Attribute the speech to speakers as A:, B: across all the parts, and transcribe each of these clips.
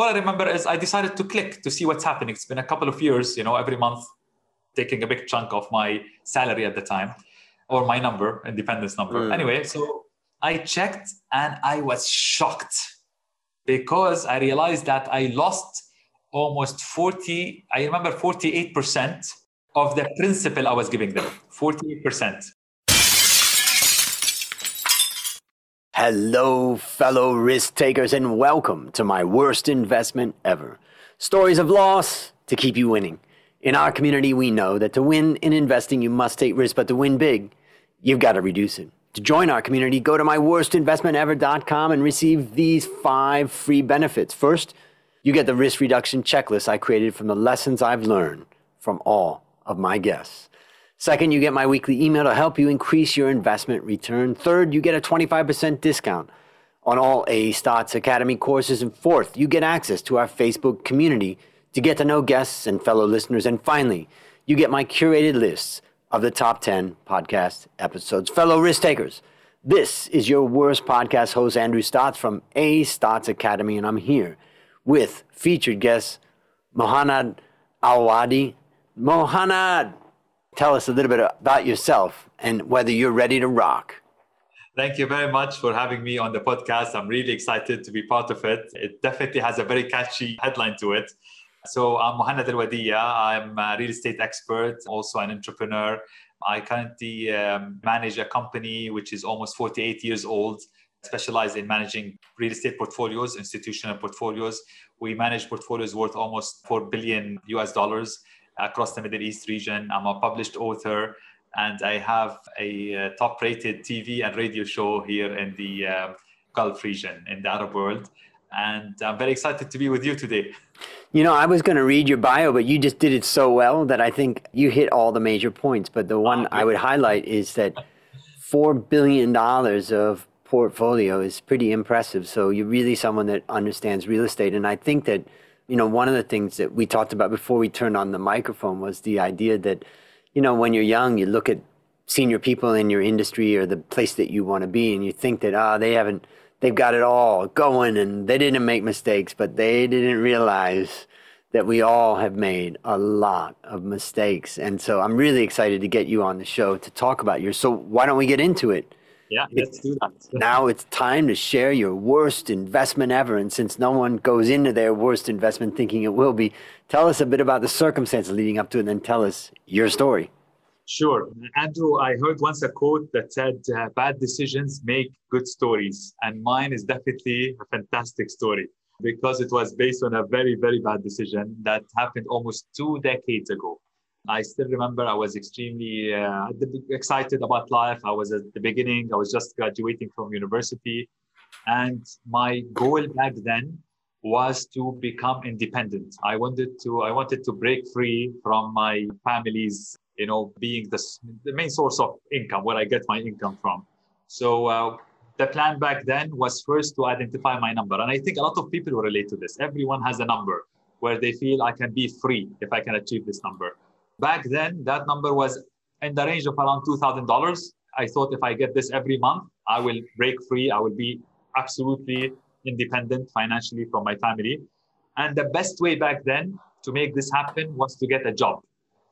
A: all I remember is I decided to click to see what's happening. It's been a couple of years, you know, every month taking a big chunk of my salary at the time or my number, independence number. Mm. Anyway, so I checked and I was shocked because I realized that I lost almost 40, I remember 48% of the principal I was giving them. 48%.
B: Hello, fellow risk takers, and welcome to my worst investment ever. Stories of loss to keep you winning. In our community, we know that to win in investing, you must take risk, but to win big, you've got to reduce it. To join our community, go to myworstinvestmentever.com and receive these five free benefits. First, you get the risk reduction checklist I created from the lessons I've learned from all of my guests. Second, you get my weekly email to help you increase your investment return. Third, you get a 25% discount on all A Stotz Academy courses. And fourth, you get access to our Facebook community to get to know guests and fellow listeners. And finally, you get my curated lists of the top 10 podcast episodes. Fellow risk takers, this is your worst podcast host, Andrew Stotz from A Stotz Academy, and I'm here with featured guest Mohanad Alwadi. Mohanad, tell us a little bit about yourself and whether you're ready to rock.
A: Thank you very much for having me on the podcast. I'm really excited to be part of it. It definitely has a very catchy headline to it. So I'm Mohanad Al Wadiya. I'm a real estate expert, also an entrepreneur. I currently um, manage a company which is almost 48 years old, specialized in managing real estate portfolios, institutional portfolios. We manage portfolios worth almost 4 billion US dollars across the Middle East region. I'm a published author and I have a uh, top rated TV and radio show here in the uh, Gulf region, in the Arab world. And I'm very excited to be with you today.
B: You know, I was going to read your bio, but you just did it so well that I think you hit all the major points. But the one I would highlight is that $4 billion of portfolio is pretty impressive. So you're really someone that understands real estate. And I think that you know, one of the things that we talked about before we turned on the microphone was the idea that, you know, when you're young, you look at senior people in your industry or the place that you want to be, and you think that, ah, oh, they haven't, they've got it all going and they didn't make mistakes, but they didn't realize that we all have made a lot of mistakes. And so I'm really excited to get you on the show to talk about yours. So why don't we get into it?
A: Yeah, let's do that.
B: now it's time to share your worst investment ever. And since no one goes into their worst investment thinking it will be, tell us a bit about the circumstances leading up to it and then tell us your story.
A: Sure. Andrew, I heard once a quote that said, uh, bad decisions make good stories. And mine is definitely a fantastic story because it was based on a very, very bad decision that happened almost two decades ago. I still remember I was extremely uh, excited about life. I was at the beginning, I was just graduating from university. And my goal back then was to become independent. I wanted to I wanted to break free from my family's, you know, being the, the main source of income, where I get my income from. So uh, the plan back then was first to identify my number. And I think a lot of people relate to this. Everyone has a number where they feel I can be free if I can achieve this number. Back then, that number was in the range of around $2,000. I thought if I get this every month, I will break free. I will be absolutely independent financially from my family. And the best way back then to make this happen was to get a job.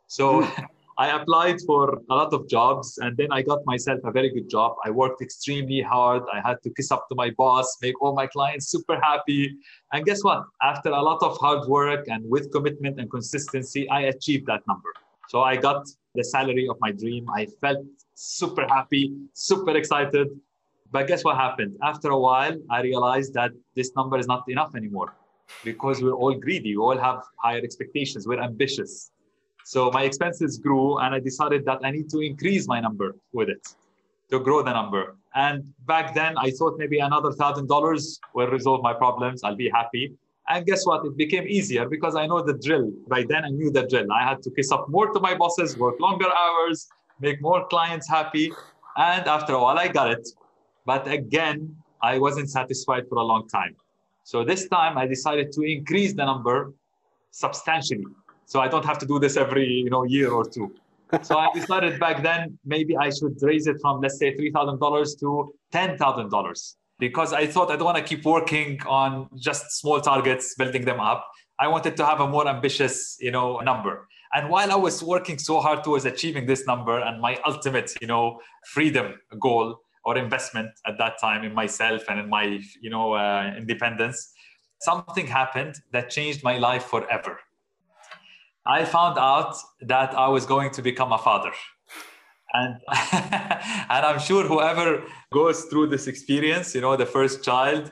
A: So I applied for a lot of jobs and then I got myself a very good job. I worked extremely hard. I had to kiss up to my boss, make all my clients super happy. And guess what? After a lot of hard work and with commitment and consistency, I achieved that number. So I got the salary of my dream. I felt super happy, super excited. But guess what happened? After a while, I realized that this number is not enough anymore because we're all greedy. We all have higher expectations. We're ambitious. So my expenses grew, and I decided that I need to increase my number with it to grow the number. And back then, I thought maybe another thousand dollars will resolve my problems. I'll be happy. And guess what? It became easier because I know the drill. By then, I knew the drill. I had to kiss up more to my bosses, work longer hours, make more clients happy. And after a while, I got it. But again, I wasn't satisfied for a long time. So this time, I decided to increase the number substantially so I don't have to do this every you know year or two. so I decided back then maybe I should raise it from let's say three thousand dollars to ten thousand dollars. because I thought I don't want to keep working on just small targets, building them up. I wanted to have a more ambitious, you know, number. And while I was working so hard towards achieving this number and my ultimate, you know, freedom goal or investment at that time in myself and in my, you know, uh, independence, something happened that changed my life forever. I found out that I was going to become a father. And, and I'm sure whoever goes through this experience, you know, the first child,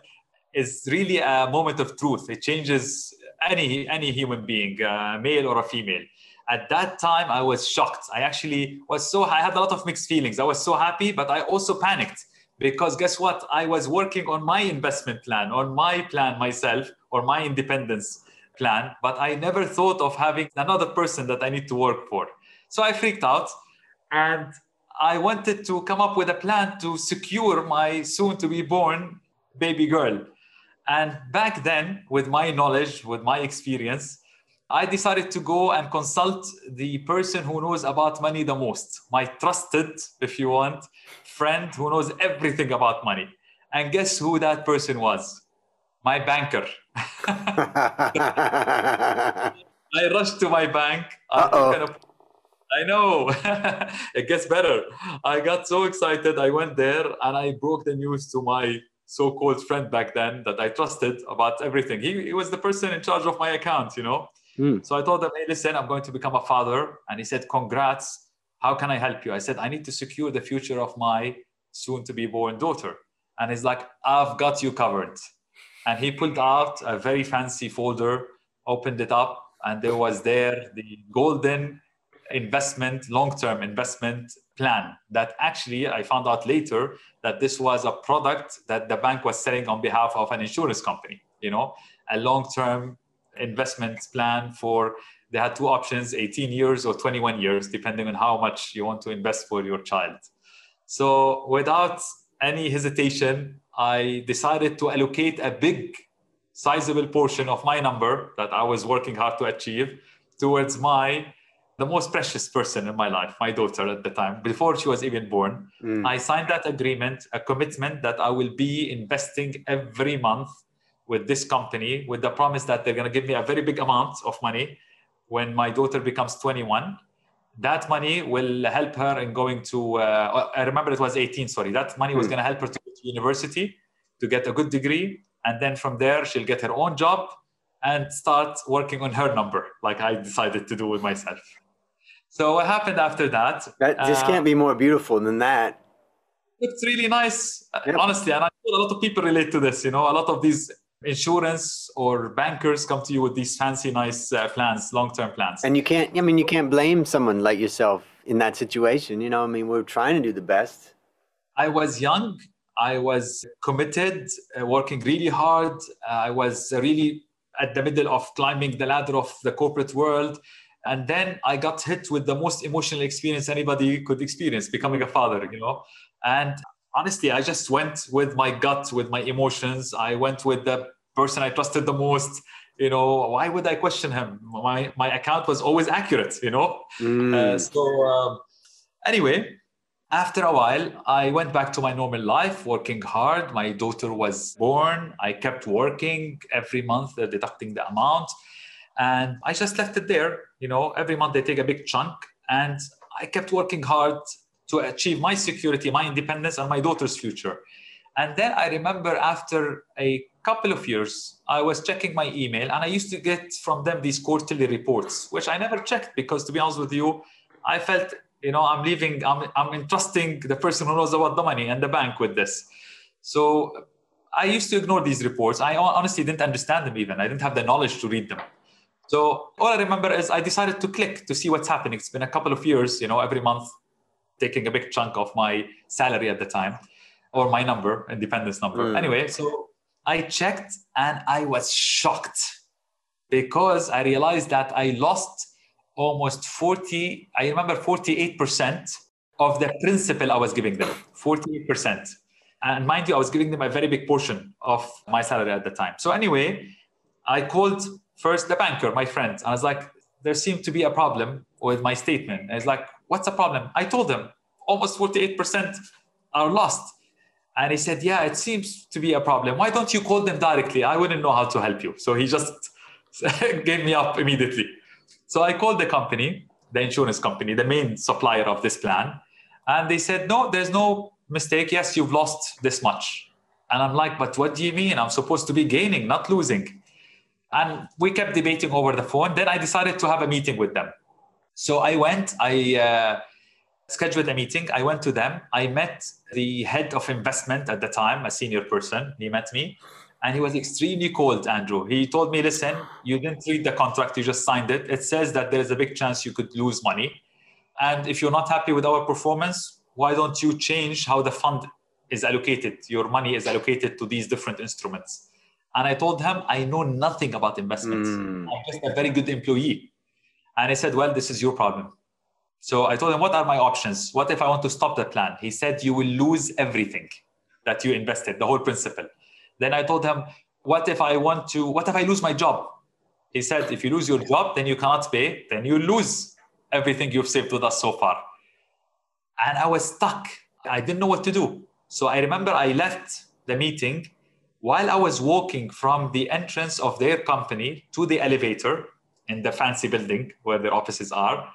A: is really a moment of truth. It changes any any human being, uh, male or a female. At that time, I was shocked. I actually was so I had a lot of mixed feelings. I was so happy, but I also panicked because guess what? I was working on my investment plan, on my plan myself, or my independence plan, but I never thought of having another person that I need to work for. So I freaked out and I wanted to come up with a plan to secure my soon to be born baby girl. And back then, with my knowledge, with my experience, I decided to go and consult the person who knows about money the most, my trusted, if you want, friend who knows everything about money. And guess who that person was? My banker. I rushed to my bank. I, I know. it gets better. I got so excited. I went there and I broke the news to my so-called friend back then that I trusted about everything. He, he was the person in charge of my account, you know. Mm. So I told him, hey, listen, I'm going to become a father. And he said, congrats. How can I help you? I said, I need to secure the future of my soon to be born daughter. And he's like, I've got you covered. And he pulled out a very fancy folder, opened it up, and there was there the golden investment, long-term investment plan that actually I found out later that this was a product that the bank was selling on behalf of an insurance company, you know, a long-term investment plan for they had two options 18 years or 21 years depending on how much you want to invest for your child. So without any hesitation i decided to allocate a big sizable portion of my number that i was working hard to achieve towards my the most precious person in my life, my daughter at the time, before she was even born. Mm. I signed that agreement, a commitment that I will be investing every month with this company with the promise that they're going to give me a very big amount of money when my daughter becomes 21 that money will help her in going to uh, i remember it was 18 sorry that money was mm. going to help her to to university to get a good degree. And then from there she'll get her own job and start working on her number like i decided to do with myself. So what happened after that
B: that just uh, can't be more beautiful than that.
A: It's really nice yep. honestly. And i know a lot of people relate to this you know. A lot of these insurance or bankers come to you with these fancy nice uh, plans long-term plans.
B: And you can't i mean you can't blame someone like yourself in that situation you know. I mean we're trying to do the best.
A: I was young i was committed uh, working really hard uh, i was really at the middle of climbing the ladder of the corporate world and then i got hit with the most emotional experience anybody could experience becoming a father you know and honestly, I just went with my gut, with my emotions. I went with the person I trusted the most. You know, why would I question him? My my account was always accurate. You know, mm. uh, so um, anyway, after a while, I went back to my normal life, working hard. My daughter was born. I kept working every month, uh, deducting the amount, and I just left it there. You know, every month they take a big chunk, and I kept working hard to achieve my security, my independence, and my daughter's future. And then I remember after a couple of years, I was checking my email and I used to get from them these quarterly reports, which I never checked because, to be honest with you, I felt, you know, I'm leaving, I'm, I'm entrusting the person who knows about the money and the bank with this. So I used to ignore these reports. I honestly didn't understand them even. I didn't have the knowledge to read them. So all I remember is I decided to click to see what's happening. It's been a couple of years, you know, every month taking a big chunk of my salary at the time or my number, independence number. Mm. Anyway, so I checked and I was shocked because I realized that I lost almost 40, I remember 48% of the principal I was giving them. 48%. And mind you, I was giving them a very big portion of my salary at the time. So anyway, I called first the banker, my friend. And I was like, there seemed to be a problem with my statement. And it's like, what's the problem? I told them almost 48% are lost. And he said, Yeah, it seems to be a problem. Why don't you call them directly? I wouldn't know how to help you. So he just gave me up immediately. So I called the company, the insurance company, the main supplier of this plan. And they said, No, there's no mistake. Yes, you've lost this much. And I'm like, But what do you mean? I'm supposed to be gaining, not losing. And we kept debating over the phone. Then I decided to have a meeting with them. So I went, I uh, scheduled a meeting. I went to them. I met the head of investment at the time, a senior person. He met me and he was extremely cold, Andrew. He told me, listen, you didn't read the contract, you just signed it. It says that there's a big chance you could lose money. And if you're not happy with our performance, why don't you change how the fund is allocated? Your money is allocated to these different instruments. And I told him, I know nothing about investments. Mm. I'm just a very good employee. And he said, Well, this is your problem. So I told him, What are my options? What if I want to stop the plan? He said, You will lose everything that you invested, the whole principle. Then I told him, What if I want to, what if I lose my job? He said, If you lose your job, then you cannot pay, then you lose everything you've saved with us so far. And I was stuck. I didn't know what to do. So I remember I left the meeting while I was walking from the entrance of their company to the elevator in the fancy building where their offices are.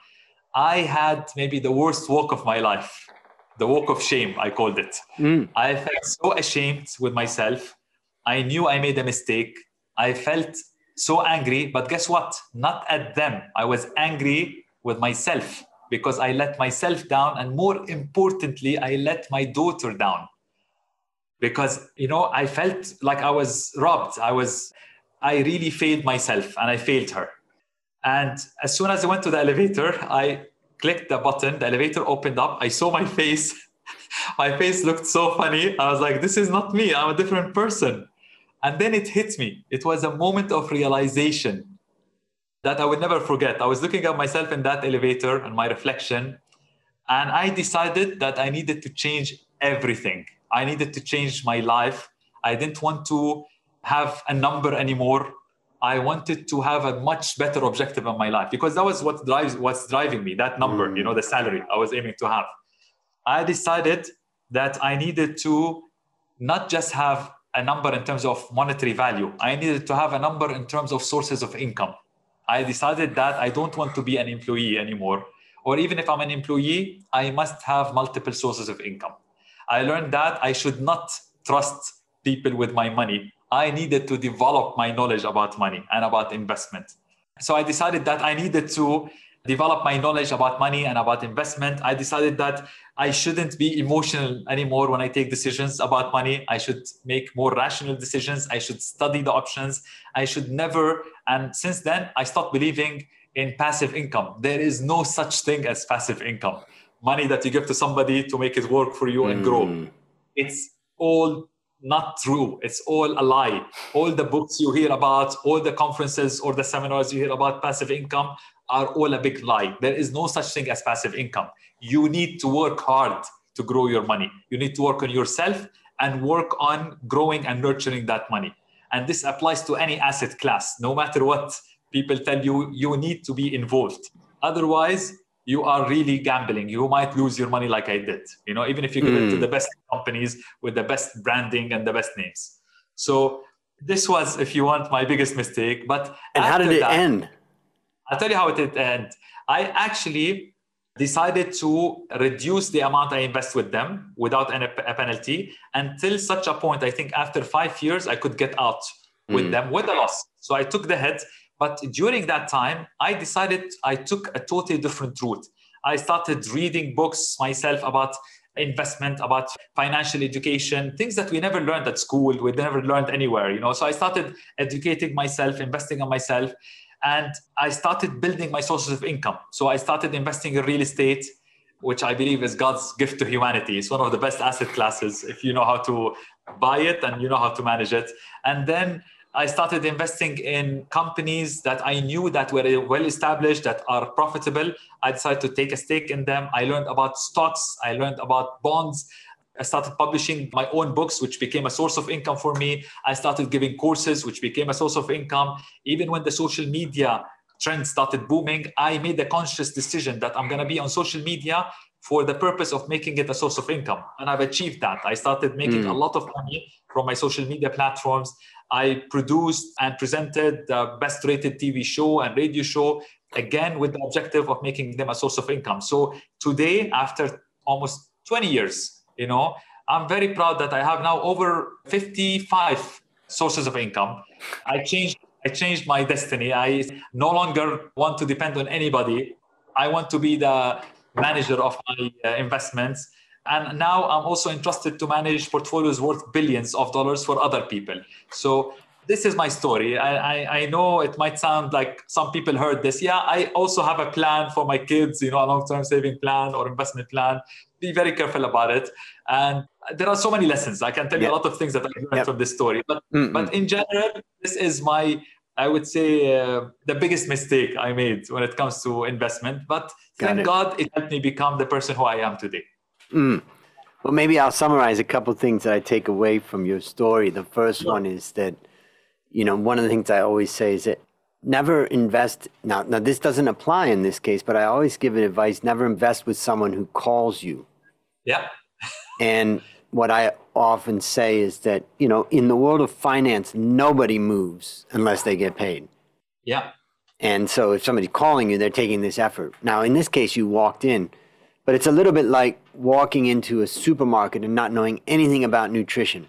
A: I had maybe the worst walk of my life, the walk of shame, I called it. Mm. I felt so ashamed with myself. I knew I made a mistake. I felt so angry, but guess what? Not at them. I was angry with myself because I let myself down. And more importantly, I let my daughter down because, you know, I felt like I was robbed. I was, I really failed myself and I failed her. And as soon as I went to the elevator, I clicked the button, the elevator opened up. I saw my face. my face looked so funny. I was like, this is not me. I'm a different person. And then it hit me. It was a moment of realization that I would never forget. I was looking at myself in that elevator and my reflection, and I decided that I needed to change everything. I needed to change my life. I didn't want to have a number anymore. I wanted to have a much better objective in my life because that was what drives what's driving me, that number, mm. you know, the salary I was aiming to have. I decided that I needed to not just have a number in terms of monetary value. I needed to have a number in terms of sources of income. I decided that I don't want to be an employee anymore. Or even if I'm an employee, I must have multiple sources of income. I learned that I should not trust people with my money. I needed to develop my knowledge about money and about investment. So I decided that I needed to develop my knowledge about money and about investment. I decided that I shouldn't be emotional anymore when I take decisions about money. I should make more rational decisions. I should study the options. I should never. And since then, I stopped believing in passive income. There is no such thing as passive income. Money that you give to somebody to make it work for you and grow. Mm. It's all not true. It's all a lie. All the books you hear about, all the conferences or the seminars you hear about passive income are all a big lie. There is no such thing as passive income. You need to work hard to grow your money. You need to work on yourself and work on growing and nurturing that money. And this applies to any asset class. No matter what people tell you, you need to be involved. Otherwise, you are really gambling. You might lose your money like I did. You know, even if you get mm. into the best companies with the best branding and the best names. So this was, if you want, my biggest mistake. But
B: and how did it that, end?
A: I'll tell you how it did end. I actually decided to reduce the amount I invest with them without any, a penalty until such a point. I think after five years, I could get out with mm. them with a loss. So I took the hit but during that time, I decided I took a totally different route. I started reading books myself about investment, about financial education, things that we never learned at school, we never learned anywhere, you know. So I started educating myself, investing on myself, and I started building my sources of income. So I started investing in real estate, which I believe is God's gift to humanity. It's one of the best asset classes if you know how to buy it and you know how to manage it. And then I started investing in companies that I knew that were well established, that are profitable. I decided to take a stake in them. I learned about stocks. I learned about bonds. I started publishing my own books, which became a source of income for me. I started giving courses, which became a source of income. Even when the social media trend started booming, I made a conscious decision that I'm going to be on social media for the purpose of making it a source of income. And I've achieved that. I started making mm. a lot of money from my social media platforms. I produced and presented the best rated TV show and radio show, again, with the objective of making them a source of income. So today, after almost 20 years, you know, I'm very proud that I have now over 55 sources of income. I changed I changed my destiny. I no longer want to depend on anybody. I want to be the manager of my uh, investments. And now I'm also entrusted to manage portfolios worth billions of dollars for other people. So this is my story. I, I, I, know it might sound like some people heard this. Yeah, I also have a plan for my kids, you know, a long-term saving plan or investment plan. Be very careful about it. And there are so many lessons. I can tell you a lot of things that I learned from this story. But mm but in general, this is my I would say uh, the biggest mistake I made when it comes to investment. But Got thank it. God it helped me become the person who I am today.
B: Mm. Well, maybe I'll summarize a couple things that I take away from your story. The first one is that, you know, one of the things I always say is that never invest. Now, now this doesn't apply in this case, but I always give advice: never invest with someone who calls you.
A: Yeah.
B: and what I often say is that, you know, in the world of finance, nobody moves unless they get paid.
A: Yeah.
B: And so if somebody's calling you, they're taking this effort. Now, in this case, you walked in, but it's a little bit like walking into a supermarket and not knowing anything about nutrition.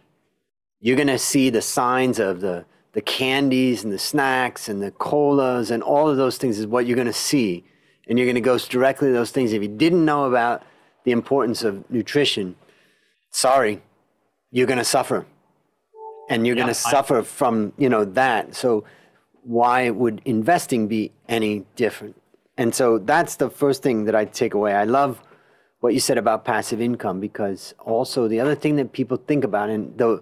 B: You're going to see the signs of the, the candies and the snacks and the colas and all of those things is what you're going to see. And you're going to go directly to those things. If you didn't know about the importance of nutrition, sorry, you're going to suffer. And you're yeah, going to suffer from, you know, that. So why would investing be any different? And so that's the first thing that I take away. I love what you said about passive income because also the other thing that people think about and the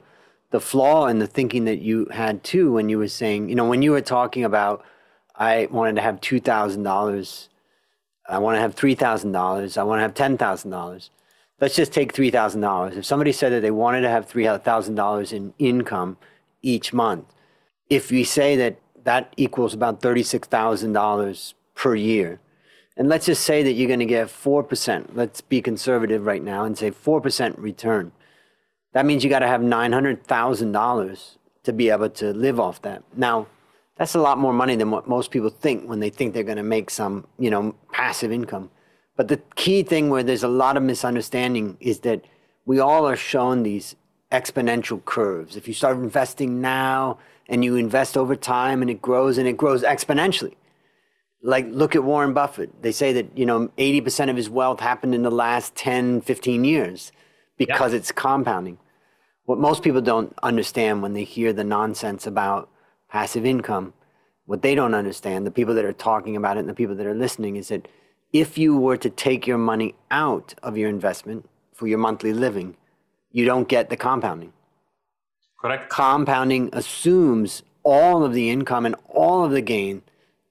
B: the flaw in the thinking that you had too when you were saying, you know, when you were talking about I wanted to have two thousand dollars, I want to have three thousand dollars, I want to have ten thousand dollars let's just take $3,000. If somebody said that they wanted to have $3,000 in income each month, if we say that that equals about $36,000 per year, and let's just say that you're going to get 4%, let's be conservative right now and say 4% return. That means you got to have $900,000 to be able to live off that. Now, that's a lot more money than what most people think when they think they're going to make some, you know, passive income. But the key thing where there's a lot of misunderstanding is that we all are shown these exponential curves. If you start investing now and you invest over time and it grows and it grows exponentially. Like look at Warren Buffett. They say that, you know, 80% of his wealth happened in the last 10, 15 years because yeah. it's compounding. What most people don't understand when they hear the nonsense about passive income, what they don't understand, the people that are talking about it and the people that are listening is that if you were to take your money out of your investment for your monthly living, you don't get the compounding.
A: Correct.
B: Compounding assumes all of the income and all of the gain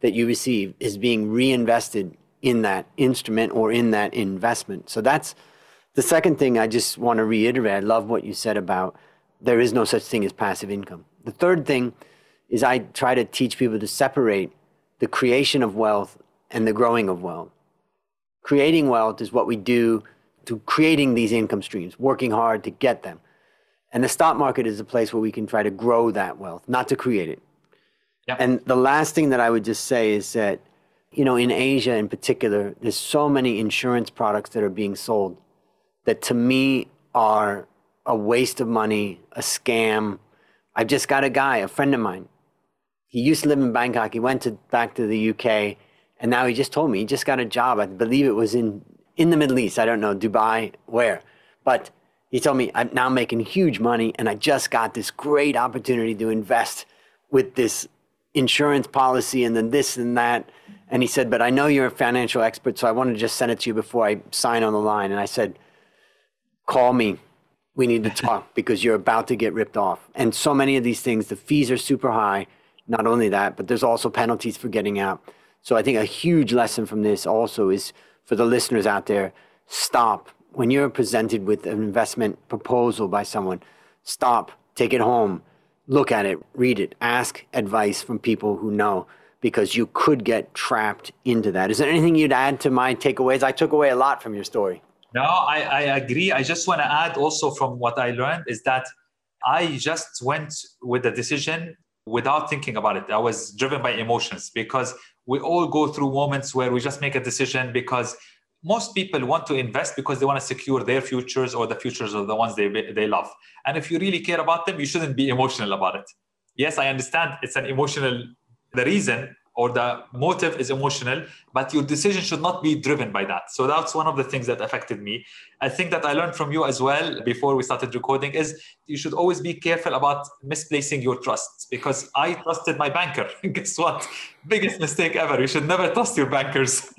B: that you receive is being reinvested in that instrument or in that investment. So that's the second thing I just want to reiterate. I love what you said about there is no such thing as passive income. The third thing is I try to teach people to separate the creation of wealth and the growing of wealth creating wealth is what we do to creating these income streams, working hard to get them. And the stock market is a place where we can try to grow that wealth, not to create it. Yep. And the last thing that I would just say is that, you know, in Asia in particular, there's so many insurance products that are being sold that to me are a waste of money, a scam. I've just got a guy, a friend of mine. He used to live in Bangkok. He went to, back to the UK and now he just told me he just got a job. I believe it was in, in the Middle East. I don't know, Dubai, where. But he told me, I'm now making huge money and I just got this great opportunity to invest with this insurance policy and then this and that. And he said, But I know you're a financial expert, so I want to just send it to you before I sign on the line. And I said, Call me. We need to talk because you're about to get ripped off. And so many of these things, the fees are super high. Not only that, but there's also penalties for getting out. So I think a huge lesson from this also is for the listeners out there stop. When you're presented with an investment proposal by someone, stop, take it home, look at it, read it, ask advice from people who know because you could get trapped into that. Is there anything you'd add to my takeaways? I took away a lot from your story.
A: No, I, I agree. I just want to add also from what I learned is that I just went with the decision without thinking about it. I was driven by emotions because we all go through moments where we just make a decision because most people want to invest because they want to secure their futures or the futures of the ones they, they love. And if you really care about them, you shouldn't be emotional about it. Yes, I understand it's an emotional, the reason or the motive is emotional, but your decision should not be driven by that. So that's one of the things that affected me. I think that I learned from you as well before we started recording is you should always be careful about misplacing your trust because I trusted my banker. Guess what? Biggest mistake ever. You should never trust your bankers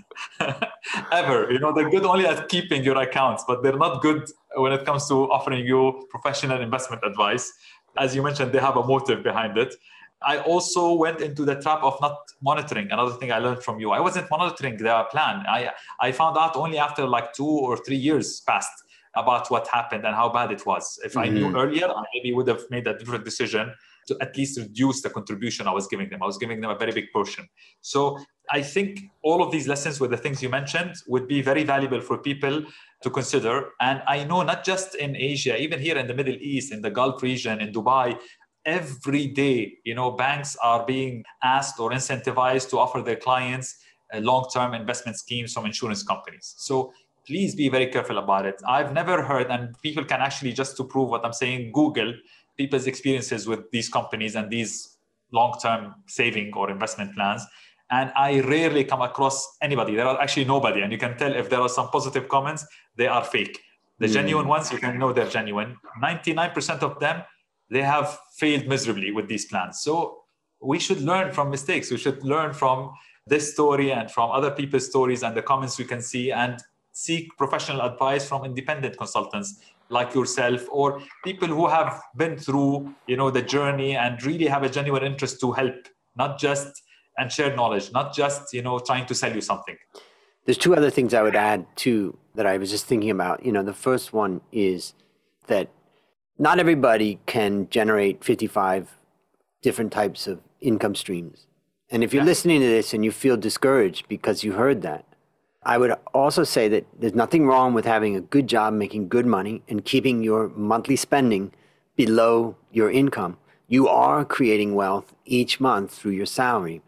A: ever. You know, they're good only at keeping your accounts, but they're not good when it comes to offering you professional investment advice. As you mentioned, they have a motive behind it. I also went into the trap of not monitoring. Another thing I learned from you, I wasn't monitoring the plan. I I found out only after like two or three years passed about what happened and how bad it was. If mm-hmm. I knew mm-hmm. earlier, I maybe would have made a different decision to at least reduce the contribution I was giving them. I was giving them a very big portion. So I think all of these lessons with the things you mentioned would be very valuable for people to consider. And I know not just in Asia, even here in the Middle East, in the Gulf region, in Dubai, every day, you know, banks are being asked or incentivized to offer their clients long-term investment schemes from insurance companies. So please be very careful about it. I've never heard, and people can actually just to prove what I'm saying, Google people's experiences with these companies and these long-term saving or investment plans. And I rarely come across anybody. There are actually nobody, and you can tell if there are some positive comments, they are fake. The mm. genuine ones, you can know they're genuine. 99% of them they have failed miserably with these plans. So we should learn from mistakes. We should learn from this story and from other people's stories and the comments we can see and seek professional advice from independent consultants like yourself or people who have been through you know the journey and really have a genuine interest to help not just and share knowledge not just you know trying to sell you something
B: there's two other things i would add too that i was just thinking about you know the first one is that not everybody can generate 55 different types of income streams. And if you're yeah. listening to this and you feel discouraged because you heard that, I would also say that there's nothing wrong with having a good job, making good money, and keeping your monthly spending below your income. You are creating wealth each month through your salary.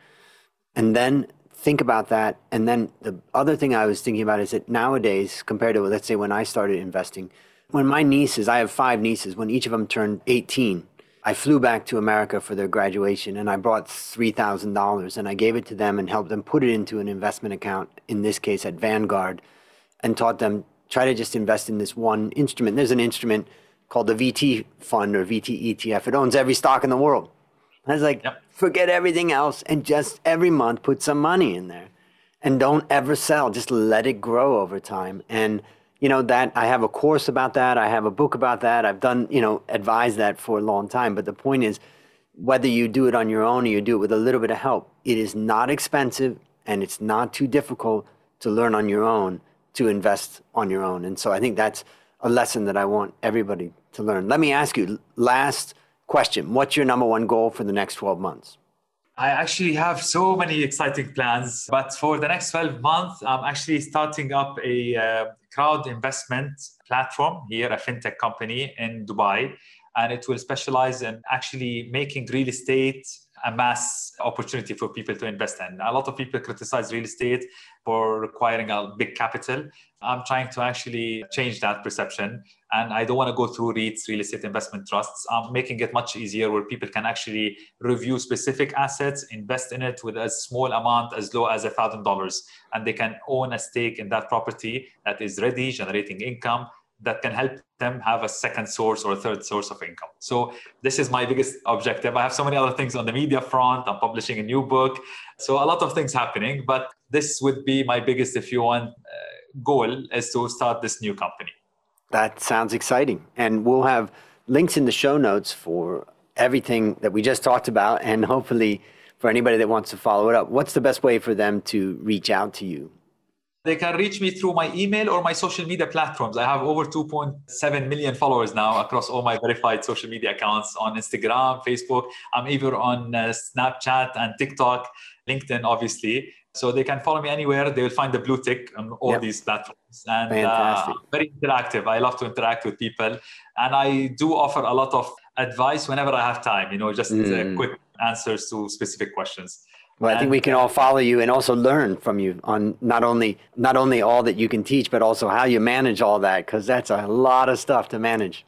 B: And then think about that. And then the other thing I was thinking about is that nowadays, compared to, let's say, when I started investing, when my nieces, I have five nieces, when each of them turned 18, I flew back to America for their graduation and I brought $3,000 and I gave it to them and helped them put it into an investment account, in this case at Vanguard, and taught them try to just invest in this one instrument. There's an instrument called the VT fund or VT ETF. It owns every stock in the world. I was like, yep. forget everything else and just every month put some money in there and don't ever sell. Just let it grow over time. And you know that i have a course about that i have a book about that i've done you know advised that for a long time. But the point is whether you do it on your own or you do it with a little bit of help it is not expensive and it's not too difficult to learn on your own to invest on your own. And so i think that's a lesson that i want everybody to learn. Let me ask you last question. What's your number one goal for the next 12 months
A: I actually have so many exciting plans, but for the next 12 months, I'm actually starting up a uh, crowd investment platform here, a fintech company in Dubai, and it will specialize in actually making real estate a mass opportunity for people to invest in. A lot of people criticize real estate for requiring a big capital. I'm trying to actually change that perception. And I don't want to go through REITs, real estate investment trusts. I'm making it much easier where people can actually review specific assets, invest in it with a small amount as low as $1,000. And they can own a stake in that property that is ready, generating income that can help them have a second source or a third source of income. So this is my biggest objective. I have so many other things on the media front. I'm publishing a new book. So a lot of things happening, but this would be my biggest, if you want, uh, goal is to start this new company.
B: That sounds exciting. And we'll have links in the show notes for everything that we just talked about and hopefully for anybody that wants to follow it up. What's the best way for them to reach out to you?
A: They can reach me through my email or my social media platforms. I have over 2.7 million followers now across all my verified social media accounts on Instagram, Facebook. I'm even on uh, Snapchat and TikTok, LinkedIn, obviously. So they can follow me anywhere. They will find the blue tick on all yep. these platforms. And uh, very interactive. I love to interact with people. And I do offer a lot of advice whenever I have time, you know, just uh, mm. quick answers to specific questions.
B: Well, I think we can all follow you and also learn from you on not only not only all that you can teach, but also how you manage all that, because that's a lot of stuff to manage.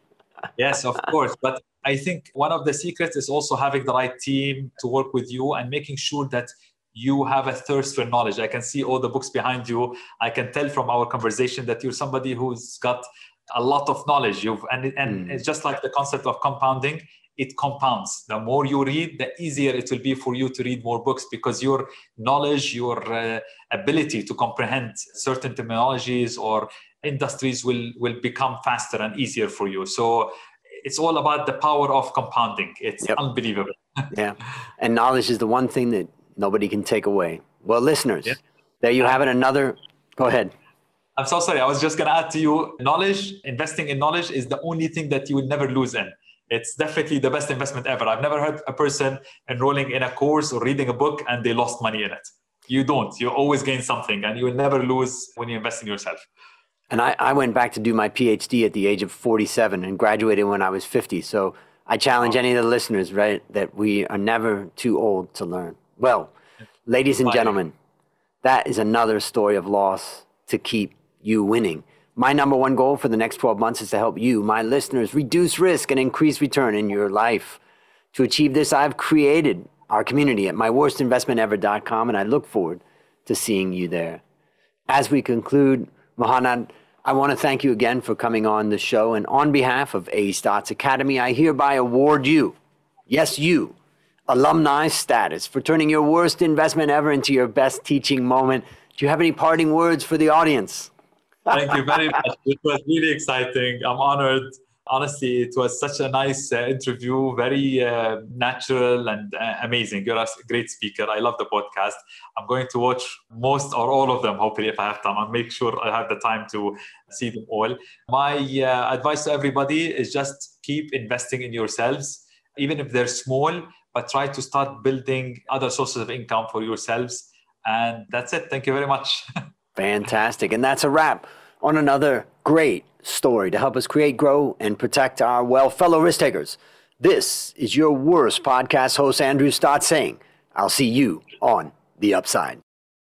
A: yes, of course. But I think one of the secrets is also having the right team to work with you and making sure that you have a thirst for knowledge. I can see all the books behind you. I can tell from our conversation that you're somebody who's got a lot of knowledge. You've and and mm. it's just like the concept of compounding it compounds. The more you read, the easier it will be for you to read more books because your knowledge, your uh, ability to comprehend certain terminologies or industries will, will become faster and easier for you. So it's all about the power of compounding. It's yep. unbelievable.
B: yeah. And knowledge is the one thing that nobody can take away. Well, listeners, yeah. there you have it. Another, go ahead.
A: I'm so sorry. I was just going to add to you knowledge, investing in knowledge is the only thing that you will never lose in it's definitely the best investment ever. I've never heard a person enrolling in a course or reading a book and they lost money in it. You don't. You always gain something and you will never lose when you invest in yourself.
B: And I, I went back to do my PhD at the age of 47 and graduated when I was 50. So I challenge any of the listeners, right, that we are never too old to learn. Well, ladies and gentlemen, that is another story of loss to keep you winning. My number one goal for the next 12 months is to help you, my listeners, reduce risk and increase return in your life. To achieve this, I've created our community at myworstinvestmentever.com, and I look forward to seeing you there. As we conclude, Mohanad, I want to thank you again for coming on the show. And on behalf of A Stotz Academy, I hereby award you, yes, you, alumni status for turning your worst investment ever into your best teaching moment. Do you have any parting words for the audience?
A: Thank you very much. It was really exciting. I'm honored. Honestly, it was such a nice uh, interview, very uh, natural and uh, amazing. You're a great speaker. I love the podcast. I'm going to watch most or all of them, hopefully, if I have time. I'll make sure I have the time to see them all. My uh, advice to everybody is just keep investing in yourselves, even if they're small, but try to start building other sources of income for yourselves. And that's it. Thank you very much.
B: Fantastic. And that's a wrap on another great story to help us create, grow, and protect our well fellow risk takers. This is your worst podcast host, Andrew Stotz, saying, I'll see you on the upside.